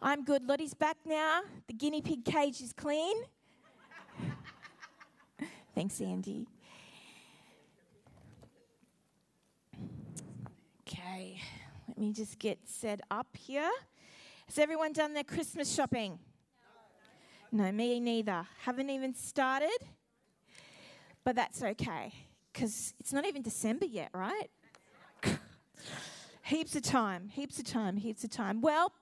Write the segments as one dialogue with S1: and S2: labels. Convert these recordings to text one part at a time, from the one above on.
S1: I'm good. Lottie's back now. The guinea pig cage is clean. Thanks, Andy. Okay, let me just get set up here. Has everyone done their Christmas shopping? No, me neither. Haven't even started. But that's okay, because it's not even December yet, right? heaps of time, heaps of time, heaps of time. Well,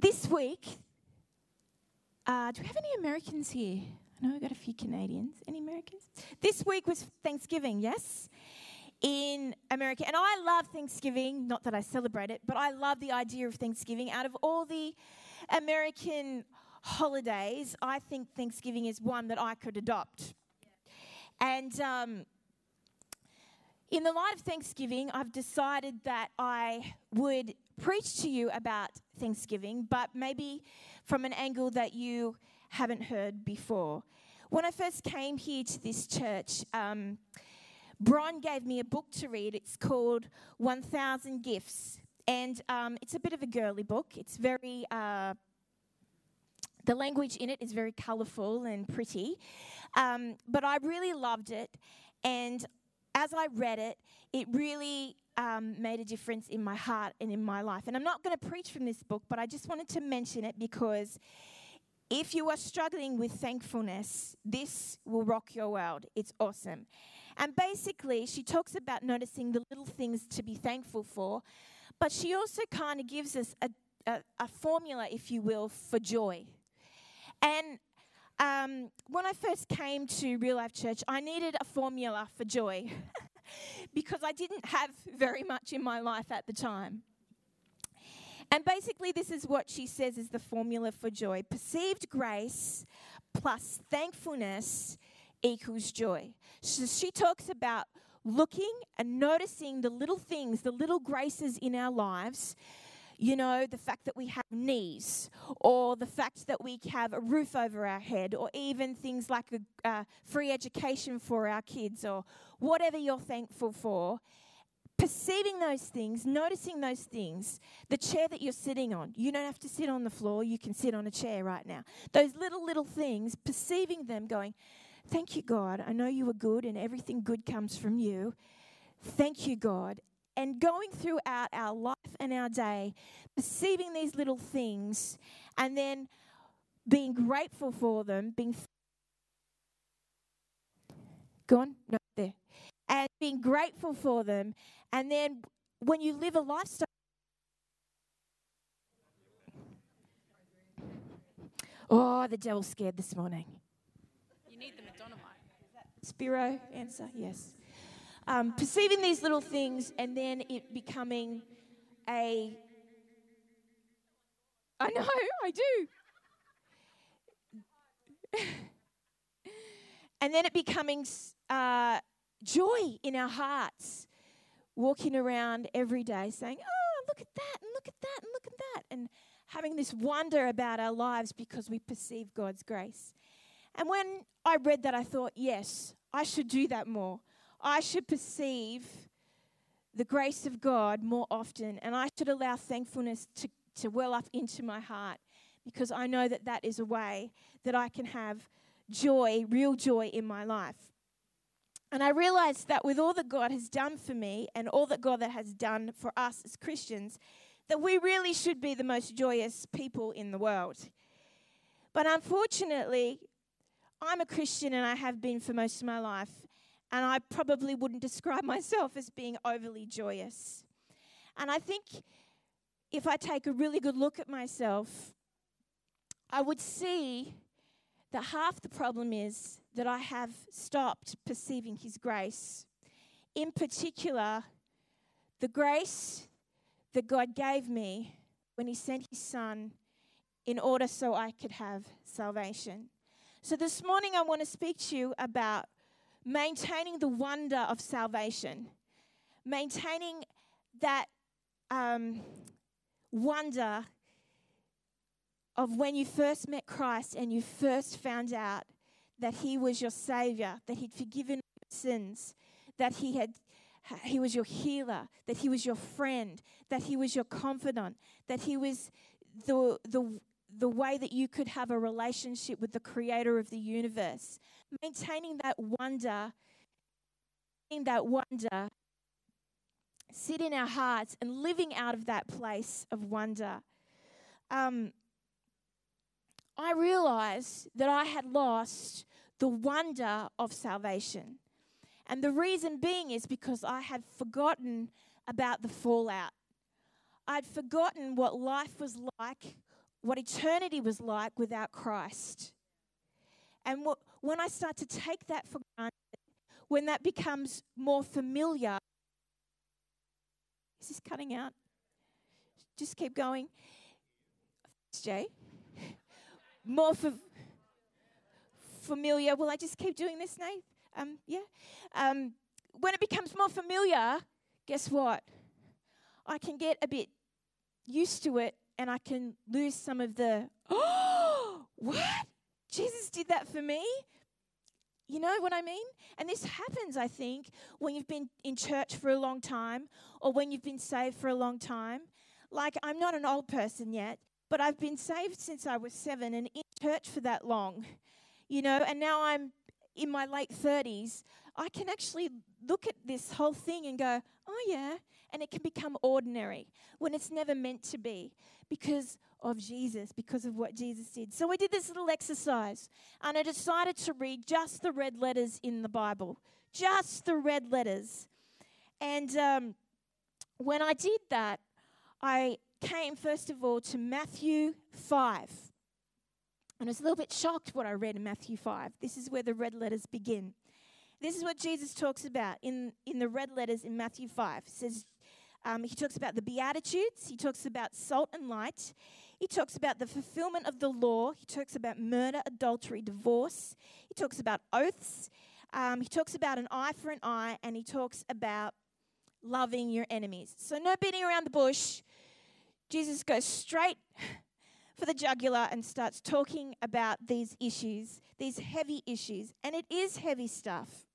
S1: this week, uh, do we have any Americans here? I know we've got a few Canadians. Any Americans? This week was Thanksgiving, yes? In America. And I love Thanksgiving, not that I celebrate it, but I love the idea of Thanksgiving. Out of all the American holidays, I think Thanksgiving is one that I could adopt. And um, in the light of Thanksgiving, I've decided that I would preach to you about Thanksgiving, but maybe from an angle that you haven't heard before. When I first came here to this church, um, Brian gave me a book to read. It's called 1000 Gifts. And um, it's a bit of a girly book. It's very, uh, the language in it is very colourful and pretty. Um, but I really loved it. And as I read it, it really um, made a difference in my heart and in my life. And I'm not going to preach from this book, but I just wanted to mention it because if you are struggling with thankfulness, this will rock your world. It's awesome. And basically, she talks about noticing the little things to be thankful for, but she also kind of gives us a, a, a, formula, if you will, for joy. And um, when I first came to Real Life Church, I needed a formula for joy because I didn't have very much in my life at the time. And basically, this is what she says is the formula for joy perceived grace plus thankfulness equals joy. So she talks about looking and noticing the little things, the little graces in our lives you know, the fact that we have knees, or the fact that we have a roof over our head, or even things like a uh, free education for our kids, or whatever you're thankful for. Perceiving those things, noticing those things, the chair that you're sitting on, you don't have to sit on the floor, you can sit on a chair right now. Those little, little things, perceiving them, going, Thank you, God. I know you are good and everything good comes from you. Thank you, God and going throughout our life and our day, perceiving these little things, and then being grateful for them, being gone, no, there, and being grateful for them, and then when you live a lifestyle. Oh, the devil's scared this morning.
S2: You need the Madonna mic.
S1: Spiro answer, yes um, perceiving these little things and then it becoming a. I know, I do. and then it becoming uh, joy in our hearts, walking around every day saying, Oh, look at that, and look at that, and look at that, and having this wonder about our lives because we perceive God's grace. And when I read that, I thought, yes, I should do that more. I should perceive the grace of God more often, and I should allow thankfulness to, to well up into my heart because I know that that is a way that I can have joy, real joy in my life. And I realized that with all that God has done for me and all that God that has done for us as Christians, that we really should be the most joyous people in the world. But unfortunately, I'm a Christian and I have been for most of my life and I probably wouldn't describe myself as being overly joyous. And I think if I take a really good look at myself, I would see that half the problem is that I have stopped perceiving His grace. In particular, the grace that God gave me when He sent His Son in order so I could have salvation. So this morning, I want to speak to you about maintaining the wonder of salvation, maintaining that um, wonder of when you first met Christ and you first found out that He was your Savior, that He'd forgiven sins, that He had He was your healer, that He was your friend, that He was your confidant, that He was the, the, the way that you could have a relationship with the creator of the universe. Maintaining that wonder, in that wonder, sit in our hearts and living out of that place of wonder. Um, I realized that I had lost the wonder of salvation. And the reason being is because I had forgotten about the fallout. I'd forgotten what life was like, what eternity was like without Christ. And what, when I start to take that for granted, when that becomes more familiar, is this cutting out? Just keep going. Jay. More fa- familiar. Will I just keep doing this, Nate? Um, yeah. Um, when it becomes more familiar, guess what? I can get a bit used to it and I can lose some of the, oh, what? Jesus did that for me? You know what I mean? And this happens, I think, when you've been in church for a long time or when you've been saved for a long time. Like, I'm not an old person yet, but I've been saved since I was seven and in church for that long, you know, and now I'm in my late 30s. I can actually look at this whole thing and go, oh, yeah. And it can become ordinary when it's never meant to be because of Jesus, because of what Jesus did. So we did this little exercise and I decided to read just the red letters in the Bible, just the red letters. And um, when I did that, I came first of all to Matthew 5. And I was a little bit shocked what I read in Matthew 5. This is where the red letters begin. This is what Jesus talks about in, in the red letters in Matthew 5. It says, um, he talks about the Beatitudes, he talks about salt and light, he talks about the fulfillment of the law, he talks about murder, adultery, divorce, he talks about oaths, um, he talks about an eye for an eye, and he talks about loving your enemies. So, no beating around the bush. Jesus goes straight for the jugular and starts talking about these issues, these heavy issues. And it is heavy stuff.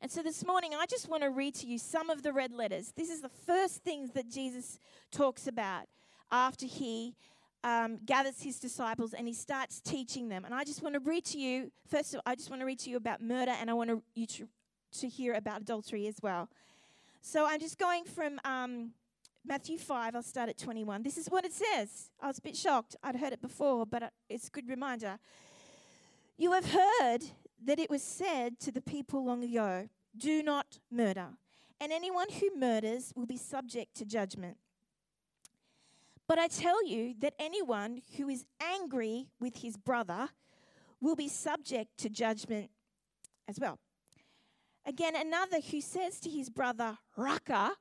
S1: And so this morning, I just want to read to you some of the red letters. This is the first things that Jesus talks about after he um, gathers his disciples and he starts teaching them. And I just want to read to you, first of all, I just want to read to you about murder and I want you to, to hear about adultery as well. So I'm just going from um, Matthew 5, I'll start at 21. This is what it says. I was a bit shocked. I'd heard it before, but uh, it's a good reminder. You have heard that it was said to the people long ago, Do not murder, and anyone who murders will be subject to judgment. But I tell you that anyone who is angry with his brother will be subject to judgment as well. Again, another who says to his brother, Raca,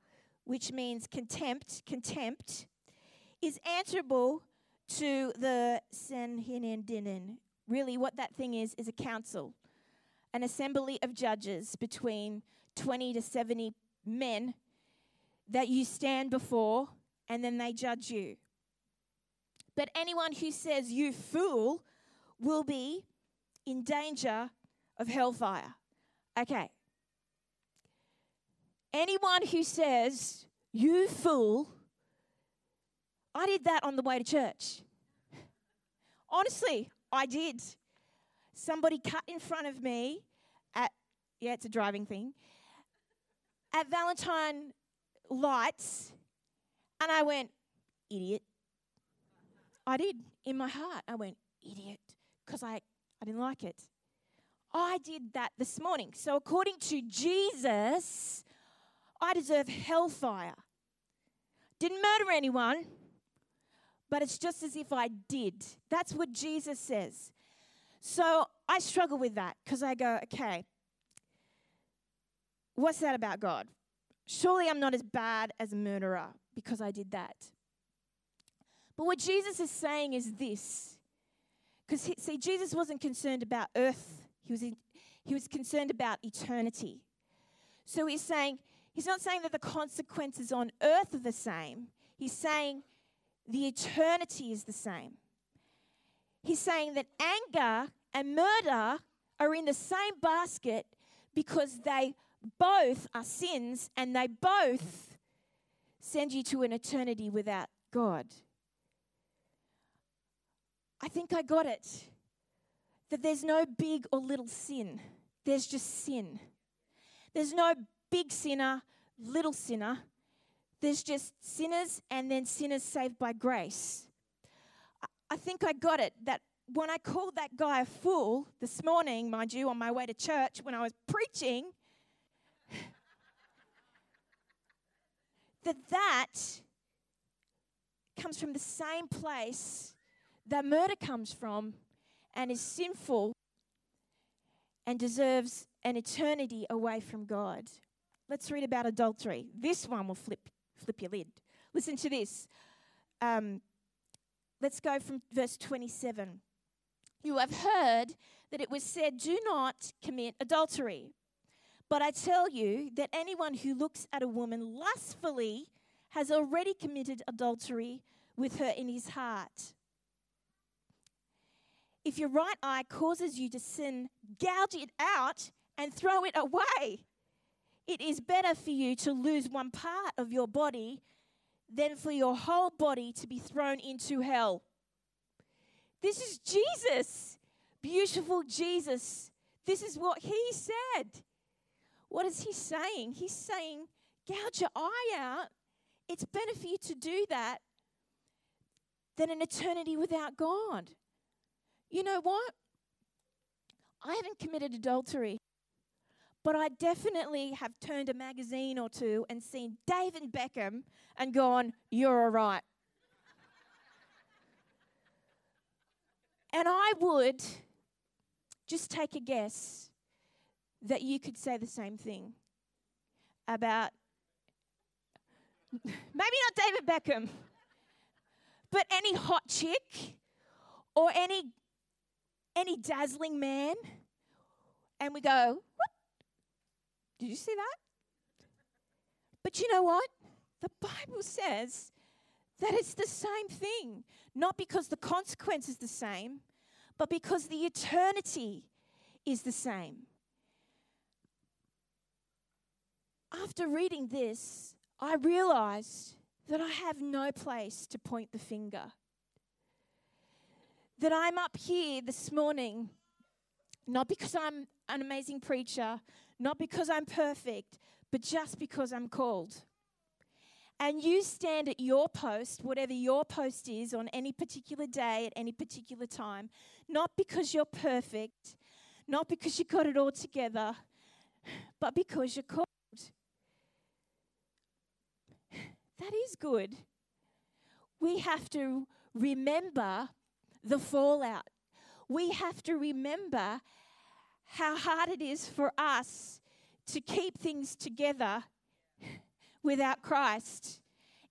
S1: which means contempt, contempt, is answerable to the Sanhedrin. Really, what that thing is, is a council an assembly of judges between 20 to 70 men that you stand before and then they judge you. But anyone who says, you fool, will be in danger of hellfire. Okay. Anyone who says, you fool, I did that on the way to church. Honestly, I did somebody cut in front of me yeah, it's a driving thing, at Valentine lights, and I went, idiot. I did in my heart. I went, idiot, because I, I didn't like it. I did that this morning. So, according to Jesus, I deserve hellfire. Didn't murder anyone, but it's just as if I did. That's what Jesus says. So I struggle with that because I go, okay, what's that about God? Surely I'm not as bad as a murderer because I did that. But what Jesus is saying is this. Because, see, Jesus wasn't concerned about earth, he was, in, he was concerned about eternity. So he's saying, he's not saying that the consequences on earth are the same, he's saying the eternity is the same. He's saying that anger and murder are in the same basket because they both are sins and they both send you to an eternity without God. I think I got it. That there's no big or little sin, there's just sin. There's no big sinner, little sinner. There's just sinners and then sinners saved by grace. I think I got it that when I called that guy a fool this morning, mind you, on my way to church when I was preaching, that that comes from the same place that murder comes from and is sinful and deserves an eternity away from God. Let's read about adultery. This one will flip, flip your lid. Listen to this. Um, let's go from verse 27. You have heard that it was said, Do not commit adultery. But I tell you that anyone who looks at a woman lustfully has already committed adultery with her in his heart. If your right eye causes you to sin, gouge it out and throw it away. It is better for you to lose one part of your body than for your whole body to be thrown into hell. This is Jesus, beautiful Jesus. This is what he said. What is he saying? He's saying, gouge your eye out. It's better for you to do that than an eternity without God. You know what? I haven't committed adultery, but I definitely have turned a magazine or two and seen David Beckham and gone, You're all right. and I would just take a guess that you could say the same thing about maybe not David Beckham, but any hot chick or any any dazzling man, and we go, what? Did you see that? But you know what? The Bible says that it's the same thing, not because the consequence is the same, but because the eternity is the same. After reading this, I realized that I have no place to point the finger. That I'm up here this morning, not because I'm an amazing preacher, not because I'm perfect, but just because I'm called. And you stand at your post, whatever your post is, on any particular day, at any particular time, not because you're perfect, not because you got it all together, but because you're called. That is good. We have to remember the fallout. We have to remember how hard it is for us to keep things together without Christ.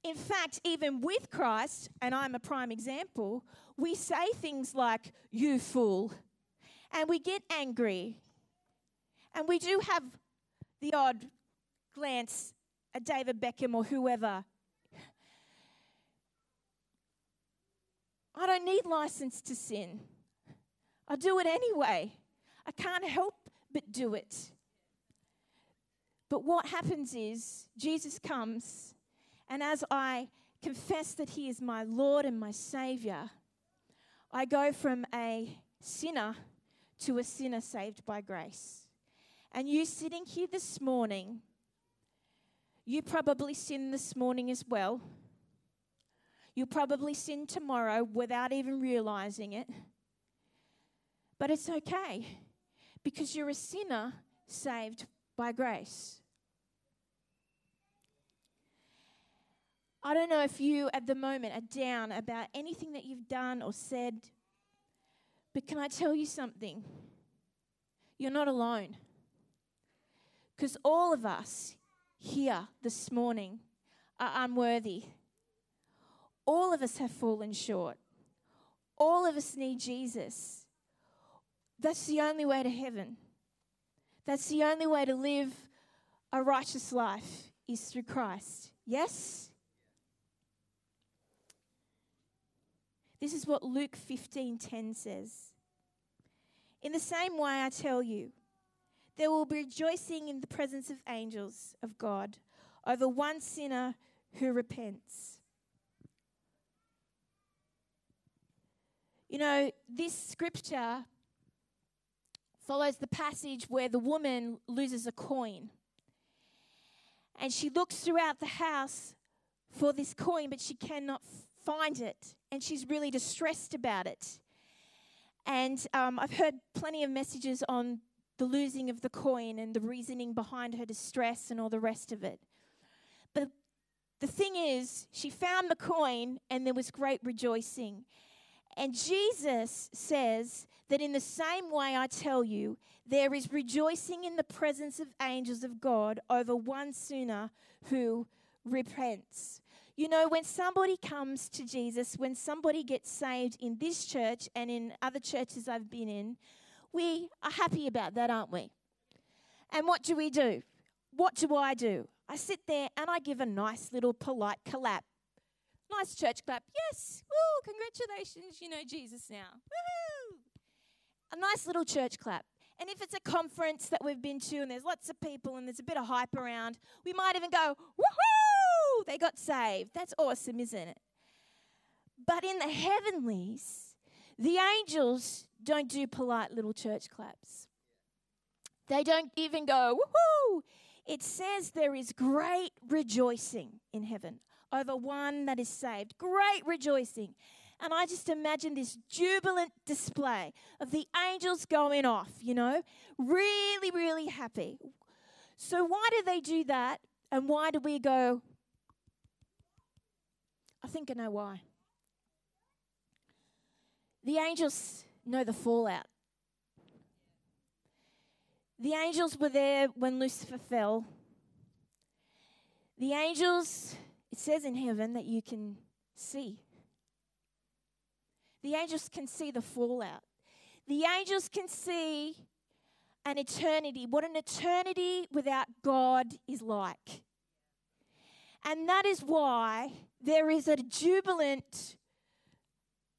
S1: In fact, even with Christ, and I'm a prime example, we say things like, You fool, and we get angry. And we do have the odd glance at David Beckham or whoever I don't need license to sin. I do it anyway. I can't help but do it. But what happens is Jesus comes, and as I confess that He is my Lord and my Savior, I go from a sinner to a sinner saved by grace. And you sitting here this morning, you probably sinned this morning as well. You'll probably sin tomorrow without even realizing it. But it's okay because you're a sinner saved by grace. I don't know if you at the moment are down about anything that you've done or said, but can I tell you something? You're not alone. Because all of us here this morning are unworthy. All of us have fallen short. All of us need Jesus. That's the only way to heaven. That's the only way to live a righteous life is through Christ. Yes? This is what Luke 15:10 says. In the same way I tell you There will be rejoicing in the presence of angels of God over one sinner who repents. You know, this scripture follows the passage where the woman loses a coin. And she looks throughout the house for this coin, but she cannot find it. And she's really distressed about it. And um, I've heard plenty of messages on the losing of the coin and the reasoning behind her distress and all the rest of it. But the thing is, she found the coin and there was great rejoicing. And Jesus says that in the same way I tell you, there is rejoicing in the presence of angels of God over one sinner who repents. You know, when somebody comes to Jesus, when somebody gets saved in this church and in other churches I've been in, we are happy about that, aren't we? And what do we do? What do I do? I sit there and I give a nice little polite clap. Nice church clap. Yes. Woo, congratulations. You know Jesus now. Woohoo. A nice little church clap. And if it's a conference that we've been to and there's lots of people and there's a bit of hype around, we might even go, woohoo, they got saved. That's awesome, isn't it? But in the heavenlies, the angels don't do polite little church claps. They don't even go, woohoo. It says there is great rejoicing in heaven over one that is saved. Great rejoicing. And I just imagine this jubilant display of the angels going off, you know, really, really happy. So, why do they do that? And why do we go? I think I know why. The angels know the fallout. The angels were there when Lucifer fell. The angels, it says in heaven that you can see. The angels can see the fallout. The angels can see an eternity, what an eternity without God is like. And that is why there is a jubilant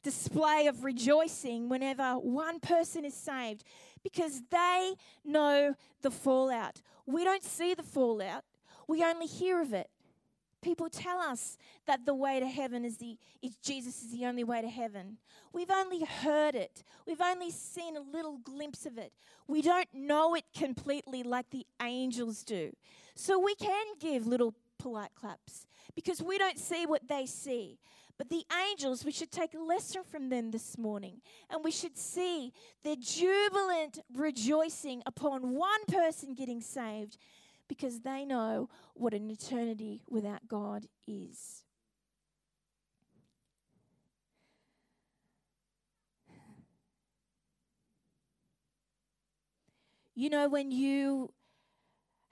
S1: display of rejoicing whenever one person is saved because they know the fallout. We don't see the fallout, we only hear of it. People tell us that the way to heaven is the is Jesus is the only way to heaven. We've only heard it. We've only seen a little glimpse of it. We don't know it completely like the angels do. So we can give little polite claps because we don't see what they see. But the angels, we should take a lesson from them this morning and we should see their jubilant rejoicing upon one person getting saved because they know what an eternity without God is. You know, when you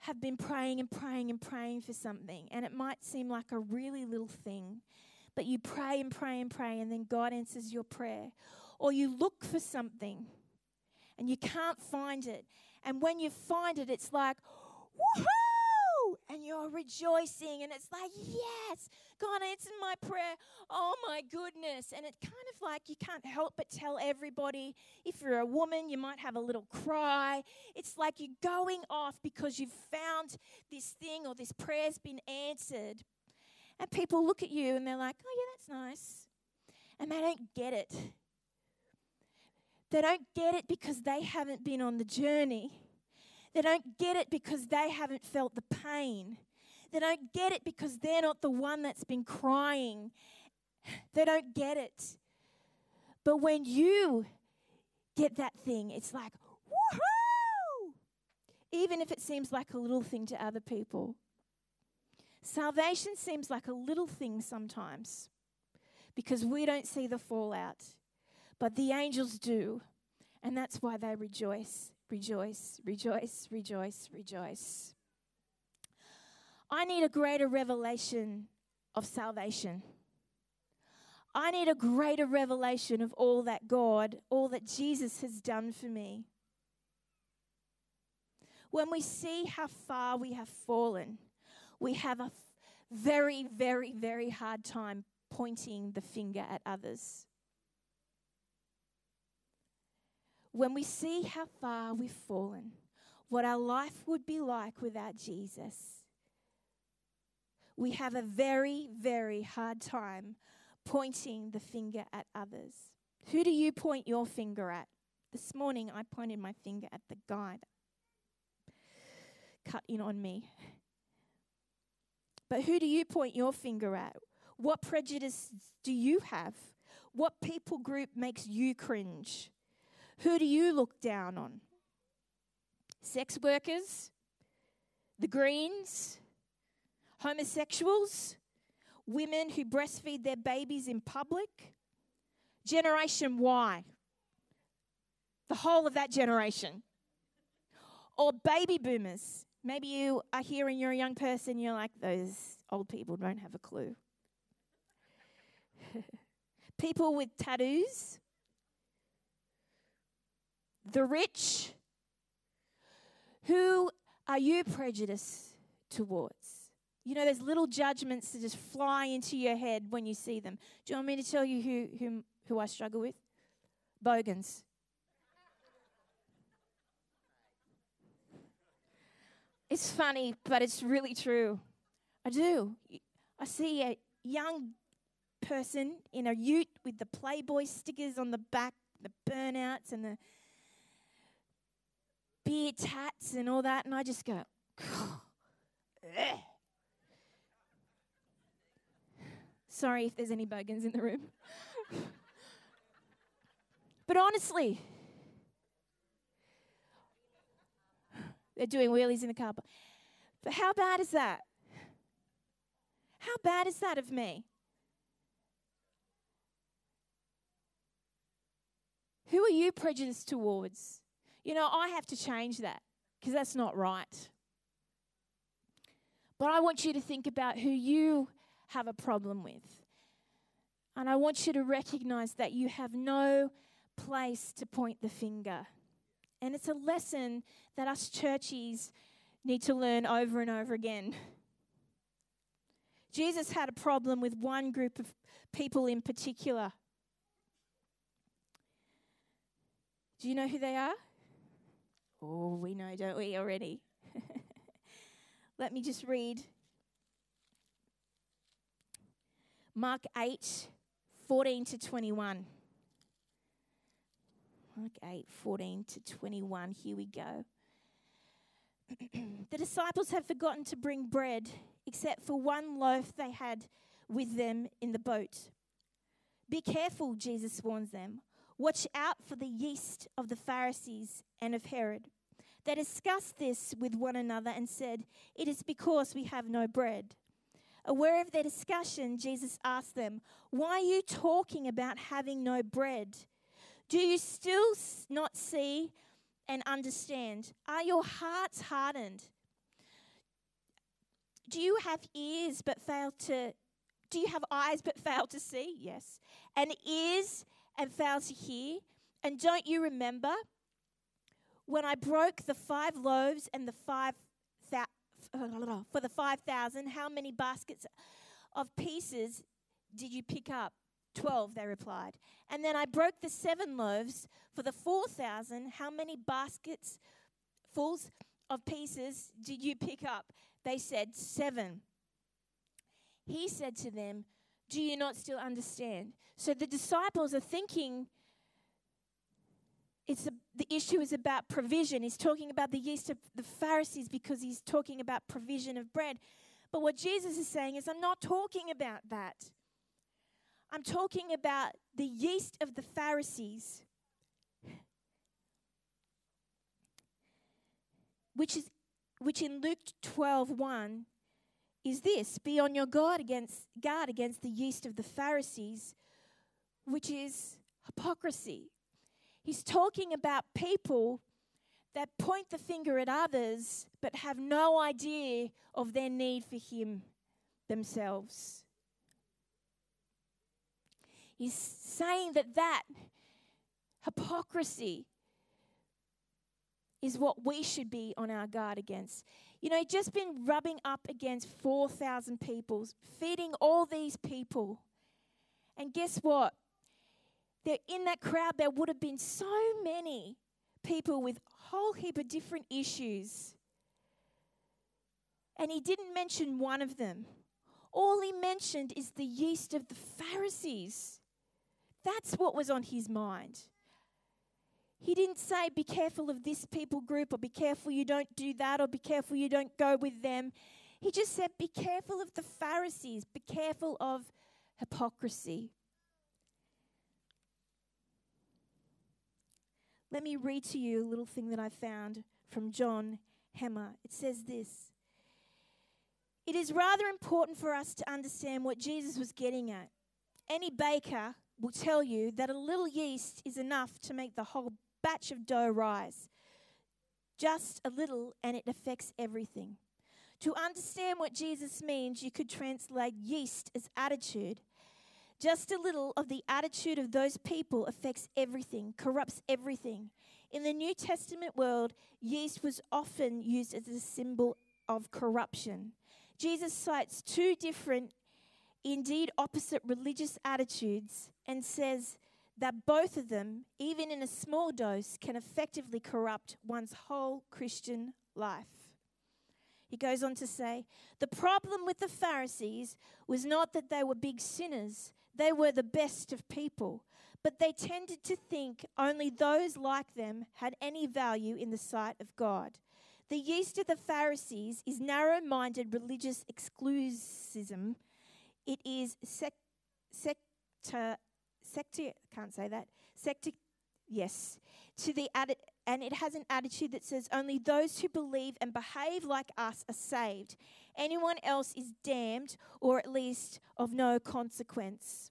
S1: have been praying and praying and praying for something, and it might seem like a really little thing, but you pray and pray and pray, and then God answers your prayer. Or you look for something and you can't find it. And when you find it, it's like, woohoo! And you're rejoicing, and it's like, yes, God answered my prayer. Oh my goodness. And it's kind of like you can't help but tell everybody. If you're a woman, you might have a little cry. It's like you're going off because you've found this thing or this prayer's been answered. And people look at you and they're like, oh, yeah, that's nice. And they don't get it. They don't get it because they haven't been on the journey. They don't get it because they haven't felt the pain. They don't get it because they're not the one that's been crying. They don't get it. But when you get that thing, it's like, woohoo! Even if it seems like a little thing to other people. Salvation seems like a little thing sometimes because we don't see the fallout, but the angels do. And that's why they rejoice, rejoice, rejoice, rejoice, rejoice. I need a greater revelation of salvation. I need a greater revelation of all that God, all that Jesus has done for me. When we see how far we have fallen, we have a very, very, very hard time pointing the finger at others. When we see how far we've fallen, what our life would be like without Jesus, we have a very, very hard time pointing the finger at others. Who do you point your finger at? This morning I pointed my finger at the guy that cut in on me. But who do you point your finger at? What prejudice do you have? What people group makes you cringe? Who do you look down on? Sex workers? The Greens? Homosexuals? Women who breastfeed their babies in public? Generation Y? The whole of that generation? Or baby boomers? Maybe you are here and you're a young person, you're like, those old people don't have a clue. people with tattoos, the rich. Who are you prejudiced towards? You know, there's little judgments that just fly into your head when you see them. Do you want me to tell you who, who, who I struggle with? Bogans. It's funny, but it's really true. I do. I see a young person in a ute with the Playboy stickers on the back, the burnouts and the beer tats and all that, and I just go, Sorry if there's any bogans in the room. but honestly, they're doing wheelies in the car. But how bad is that? How bad is that of me? Who are you prejudiced towards? You know, I have to change that because that's not right. But I want you to think about who you have a problem with. And I want you to recognize that you have no place to point the finger. And it's a lesson that us churchies need to learn over and over again. Jesus had a problem with one group of people in particular. Do you know who they are? Oh, we know, don't we, already? Let me just read Mark 8 14 to 21. Mark 8 14 to 21. Here we go. the disciples had forgotten to bring bread except for one loaf they had with them in the boat. Be careful, Jesus warns them. Watch out for the yeast of the Pharisees and of Herod. They discussed this with one another and said, It is because we have no bread. Aware of their discussion, Jesus asked them, Why are you talking about having no bread? Do you still not see and understand? Are your hearts hardened? Do you have ears but fail to do you have eyes but fail to see? Yes. And ears and fail to hear? And don't you remember when I broke the five loaves and the five thou- for the 5,000, how many baskets of pieces did you pick up? 12, they replied. And then I broke the seven loaves for the 4,000, how many baskets fulls of pieces did you pick up? They said, Seven. He said to them, Do you not still understand? So the disciples are thinking it's a, the issue is about provision. He's talking about the yeast of the Pharisees because he's talking about provision of bread. But what Jesus is saying is, I'm not talking about that. I'm talking about the yeast of the Pharisees, which is which in Luke 12, 1 is this be on your guard against guard against the yeast of the Pharisees, which is hypocrisy. He's talking about people that point the finger at others but have no idea of their need for Him themselves. He's saying that that hypocrisy is what we should be on our guard against. You know, just been rubbing up against 4,000 people, feeding all these people. And guess what? there in that crowd there would have been so many people with a whole heap of different issues. And he didn't mention one of them. All he mentioned is the yeast of the Pharisees. That's what was on his mind. He didn't say, be careful of this people group, or be careful you don't do that, or be careful you don't go with them. He just said, be careful of the Pharisees, be careful of hypocrisy. Let me read to you a little thing that I found from John Hemmer. It says this It is rather important for us to understand what Jesus was getting at. Any baker will tell you that a little yeast is enough to make the whole batch of dough rise. Just a little, and it affects everything. To understand what Jesus means, you could translate yeast as attitude. Just a little of the attitude of those people affects everything, corrupts everything. In the New Testament world, yeast was often used as a symbol of corruption. Jesus cites two different, indeed opposite religious attitudes and says that both of them, even in a small dose, can effectively corrupt one's whole Christian life. He goes on to say, The problem with the Pharisees was not that they were big sinners, they were the best of people, but they tended to think only those like them had any value in the sight of God. The yeast of the Pharisees is narrow minded religious exclusivism. It is sec- sector, sector, can't say that, sector, yes, to the atti- and it has an attitude that says only those who believe and behave like us are saved. Anyone else is damned or at least of no consequence.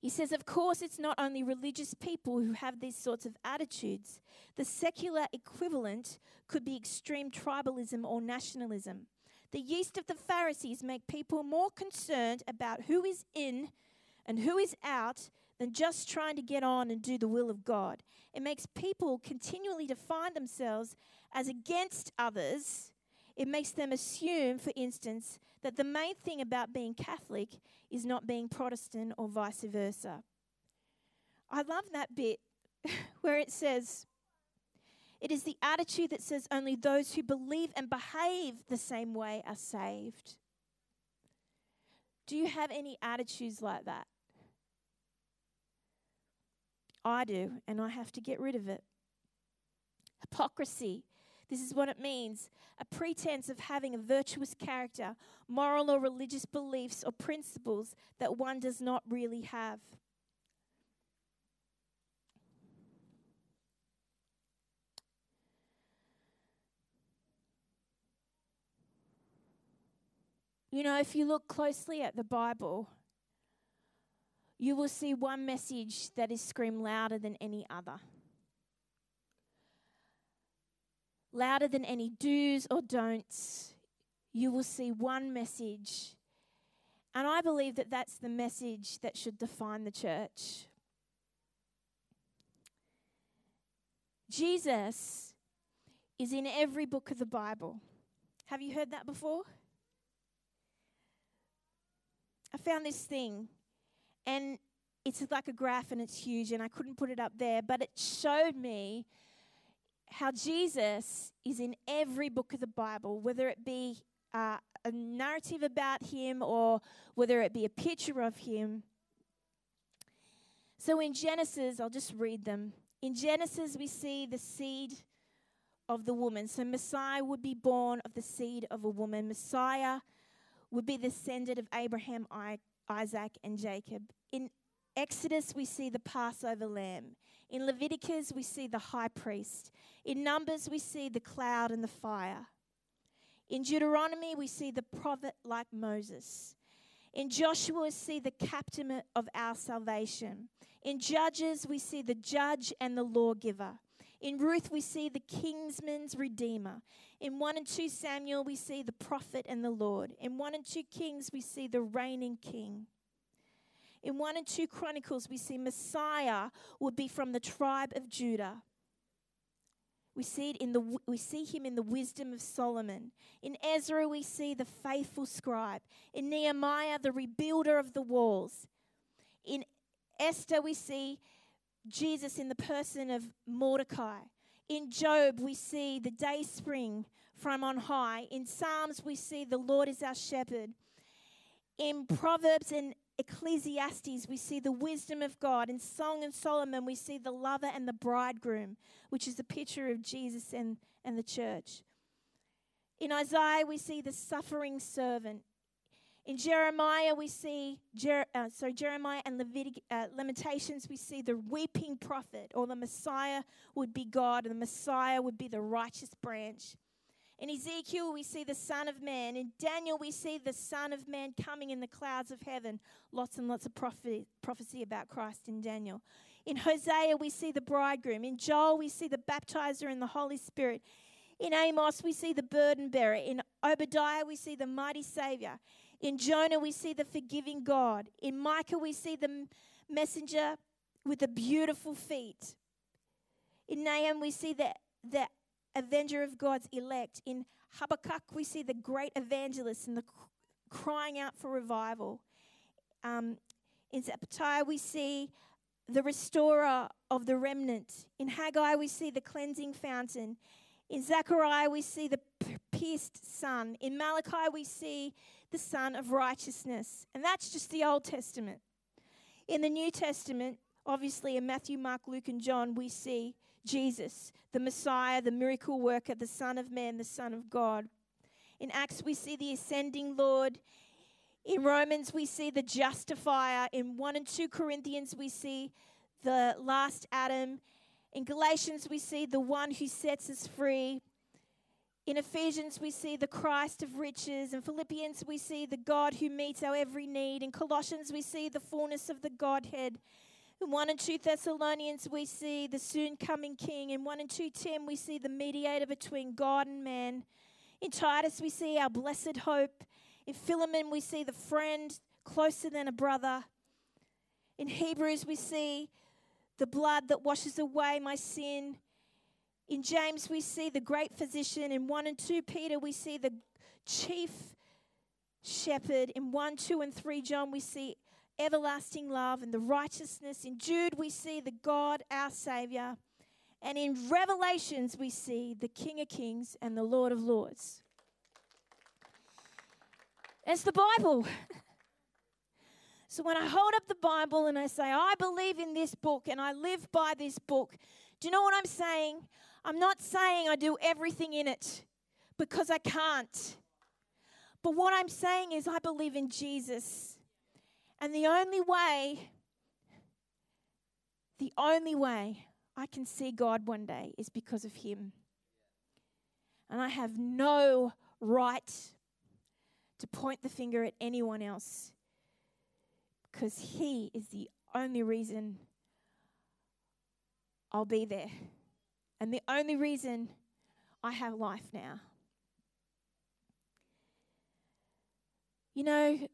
S1: He says, of course, it's not only religious people who have these sorts of attitudes. The secular equivalent could be extreme tribalism or nationalism. The yeast of the Pharisees make people more concerned about who is in and who is out than just trying to get on and do the will of God. It makes people continually define themselves as against others. It makes them assume, for instance, that the main thing about being Catholic is not being Protestant or vice versa. I love that bit where it says, it is the attitude that says only those who believe and behave the same way are saved. Do you have any attitudes like that? I do, and I have to get rid of it. Hypocrisy. This is what it means a pretense of having a virtuous character, moral or religious beliefs or principles that one does not really have. You know, if you look closely at the Bible, you will see one message that is screamed louder than any other. Louder than any do's or don'ts, you will see one message. And I believe that that's the message that should define the church. Jesus is in every book of the Bible. Have you heard that before? I found this thing and it's like a graph and it's huge, and I couldn't put it up there, but it showed me how Jesus is in every book of the Bible, whether it be uh, a narrative about him or whether it be a picture of him. So in Genesis, I'll just read them. In Genesis, we see the seed of the woman. So Messiah would be born of the seed of a woman. Messiah would be the descendant of Abraham, Isaac, and Jacob. In Exodus, we see the Passover lamb. In Leviticus, we see the high priest. In Numbers, we see the cloud and the fire. In Deuteronomy, we see the prophet like Moses. In Joshua, we see the captain of our salvation. In Judges, we see the judge and the lawgiver. In Ruth, we see the kinsman's redeemer. In 1 and 2 Samuel, we see the prophet and the Lord. In 1 and 2 Kings, we see the reigning king. In 1 and 2 Chronicles, we see Messiah would be from the tribe of Judah. We see, it in the, we see him in the wisdom of Solomon. In Ezra, we see the faithful scribe. In Nehemiah, the rebuilder of the walls. In Esther, we see Jesus in the person of Mordecai. In Job, we see the day spring from on high. In Psalms, we see the Lord is our shepherd. In Proverbs and Ecclesiastes, we see the wisdom of God. In Song and Solomon, we see the lover and the bridegroom, which is a picture of Jesus and, and the church. In Isaiah, we see the suffering servant. In Jeremiah, we see, Jer- uh, sorry, Jeremiah and Levitic- uh, Lamentations, we see the weeping prophet, or the Messiah would be God, and the Messiah would be the righteous branch. In Ezekiel, we see the Son of Man. In Daniel, we see the Son of Man coming in the clouds of heaven. Lots and lots of prophecy, prophecy about Christ in Daniel. In Hosea, we see the bridegroom. In Joel, we see the baptizer and the Holy Spirit. In Amos, we see the burden bearer. In Obadiah, we see the mighty Savior. In Jonah, we see the forgiving God. In Micah, we see the messenger with the beautiful feet. In Nahum, we see the, the avenger of God's elect. In Habakkuk, we see the great evangelist and the crying out for revival. Um, in Zechariah, we see the restorer of the remnant. In Haggai, we see the cleansing fountain. In Zechariah, we see the pierced Son. In Malachi, we see the Son of righteousness. And that's just the Old Testament. In the New Testament, obviously in Matthew, Mark, Luke, and John, we see Jesus, the Messiah, the miracle worker, the Son of Man, the Son of God. In Acts, we see the ascending Lord. In Romans, we see the justifier. In 1 and 2 Corinthians, we see the last Adam. In Galatians, we see the one who sets us free. In Ephesians, we see the Christ of riches. In Philippians, we see the God who meets our every need. In Colossians, we see the fullness of the Godhead. In 1 and 2 Thessalonians, we see the soon coming King. In 1 and 2 Tim, we see the mediator between God and man. In Titus, we see our blessed hope. In Philemon, we see the friend closer than a brother. In Hebrews, we see the blood that washes away my sin. In James, we see the great physician. In 1 and 2 Peter, we see the chief shepherd. In 1, 2, and 3 John, we see everlasting love and the righteousness. In Jude, we see the God, our Savior. And in Revelations, we see the King of Kings and the Lord of Lords. It's the Bible. so when I hold up the Bible and I say, I believe in this book and I live by this book, do you know what I'm saying? I'm not saying I do everything in it because I can't. But what I'm saying is, I believe in Jesus. And the only way, the only way I can see God one day is because of Him. And I have no right to point the finger at anyone else because He is the only reason I'll be there. And the only reason I have life now. You know, can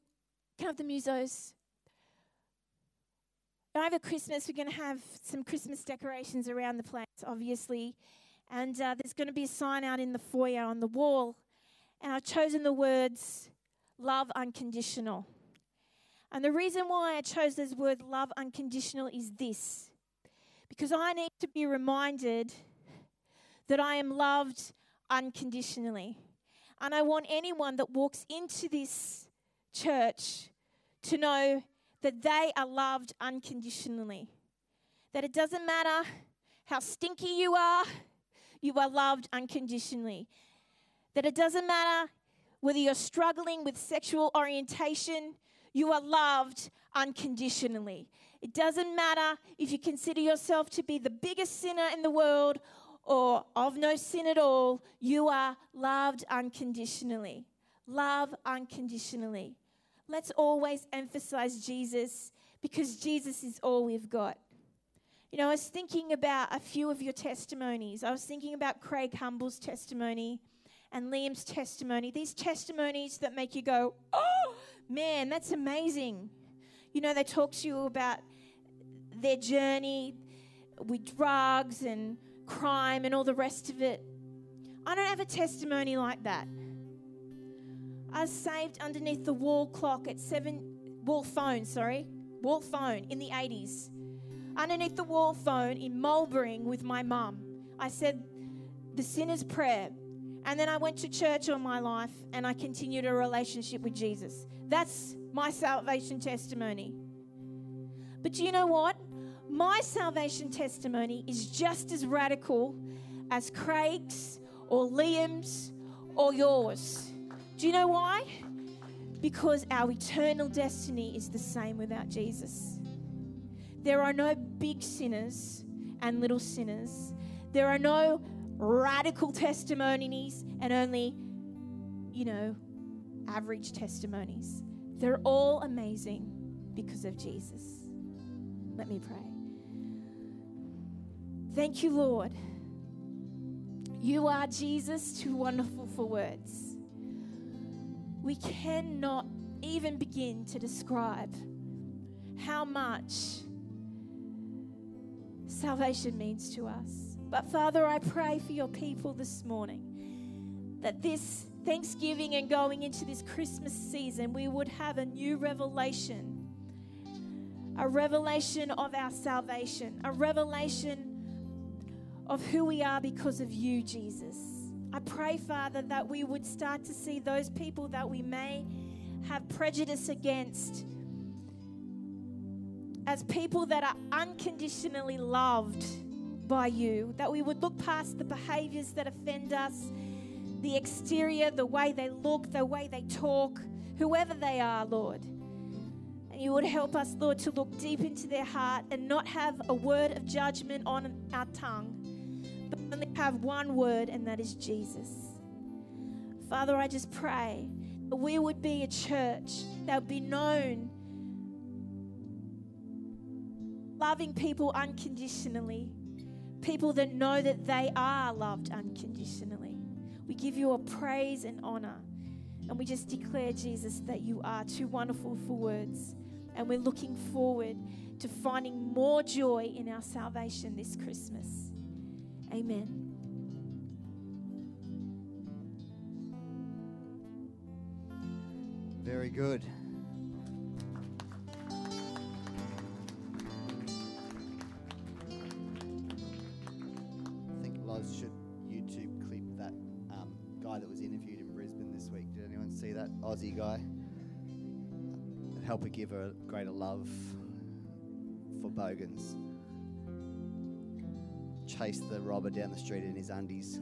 S1: I have the musos? Over Christmas, we're going to have some Christmas decorations around the place, obviously. And uh, there's going to be a sign out in the foyer on the wall. And I've chosen the words love unconditional. And the reason why I chose those words love unconditional is this because I need to be reminded that I am loved unconditionally. And I want anyone that walks into this church to know that they are loved unconditionally. That it doesn't matter how stinky you are, you are loved unconditionally. That it doesn't matter whether you're struggling with sexual orientation, you are loved unconditionally. It doesn't matter if you consider yourself to be the biggest sinner in the world or of no sin at all, you are loved unconditionally. Love unconditionally. Let's always emphasize Jesus because Jesus is all we've got. You know, I was thinking about a few of your testimonies. I was thinking about Craig Humble's testimony and Liam's testimony. These testimonies that make you go, oh, man, that's amazing. You know, they talk to you about their journey with drugs and crime and all the rest of it. I don't have a testimony like that. I was saved underneath the wall clock at seven, wall phone, sorry, wall phone in the 80s. underneath the wall phone in Mulbring with my mum. I said the sinner's prayer. And then I went to church all my life and I continued a relationship with Jesus. That's my salvation testimony. But do you know what? My salvation testimony is just as radical as Craig's or Liam's or yours. Do you know why? Because our eternal destiny is the same without Jesus. There are no big sinners and little sinners. There are no radical testimonies and only, you know, average testimonies. They're all amazing because of Jesus. Let me pray. Thank you, Lord. You are Jesus, too wonderful for words. We cannot even begin to describe how much salvation means to us. But Father, I pray for your people this morning that this Thanksgiving and going into this Christmas season, we would have a new revelation, a revelation of our salvation, a revelation of who we are because of you, Jesus. I pray, Father, that we would start to see those people that we may have prejudice against as people that are unconditionally loved by you, that we would look past the behaviors that offend us, the exterior, the way they look, the way they talk, whoever they are, Lord. And you would help us, Lord, to look deep into their heart and not have a word of judgment on our tongue, only have one word, and that is Jesus. Father, I just pray that we would be a church that would be known loving people unconditionally, people that know that they are loved unconditionally. We give you a praise and honor. And we just declare, Jesus, that you are too wonderful for words. And we're looking forward to finding more joy in our salvation this Christmas. Amen.
S3: Very good. I think Loz should YouTube clip that um, guy that was interviewed in Brisbane this week. Did anyone see that Aussie guy? Help her give her greater love for Bogans. Chased the robber down the street in his undies.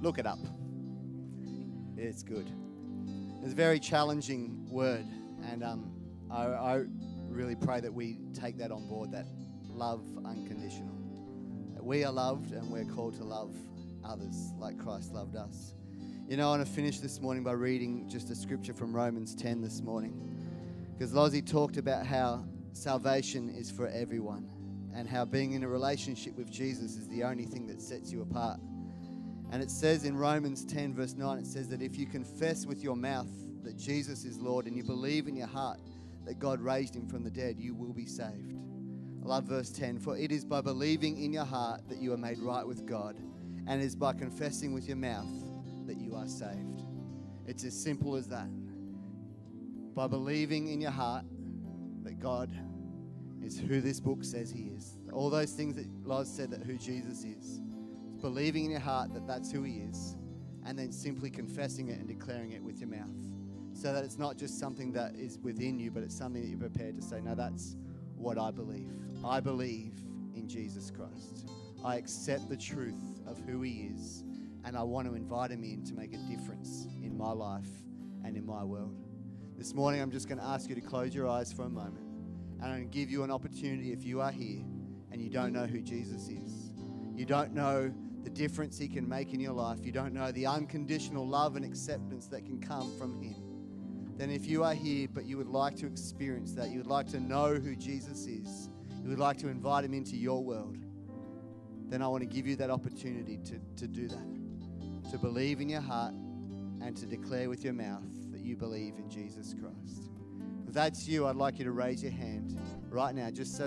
S3: Look it up. It's good. It's a very challenging word, and um, I, I really pray that we take that on board that love unconditional. That we are loved and we're called to love others like Christ loved us. You know, I want to finish this morning by reading just a scripture from Romans 10 this morning. Because Lozzie talked about how salvation is for everyone and how being in a relationship with Jesus is the only thing that sets you apart. And it says in Romans 10, verse 9, it says that if you confess with your mouth that Jesus is Lord and you believe in your heart that God raised him from the dead, you will be saved. I love verse 10 For it is by believing in your heart that you are made right with God, and it is by confessing with your mouth that you are saved. It's as simple as that. By believing in your heart that God is who this book says he is. All those things that Loz said that who Jesus is believing in your heart that that's who He is, and then simply confessing it and declaring it with your mouth. So that it's not just something that is within you, but it's something that you're prepared to say, No, that's what I believe. I believe in Jesus Christ. I accept the truth of who He is, and I want to invite Him in to make a difference in my life and in my world. This morning, I'm just going to ask you to close your eyes for a moment, and I'm going to give you an opportunity if you are here and you don't know who Jesus is. You don't know the difference He can make in your life, you don't know the unconditional love and acceptance that can come from Him, then if you are here but you would like to experience that, you would like to know who Jesus is, you would like to invite Him into your world, then I want to give you that opportunity to, to do that, to believe in your heart and to declare with your mouth you believe in Jesus Christ. If that's you, I'd like you to raise your hand right now, just so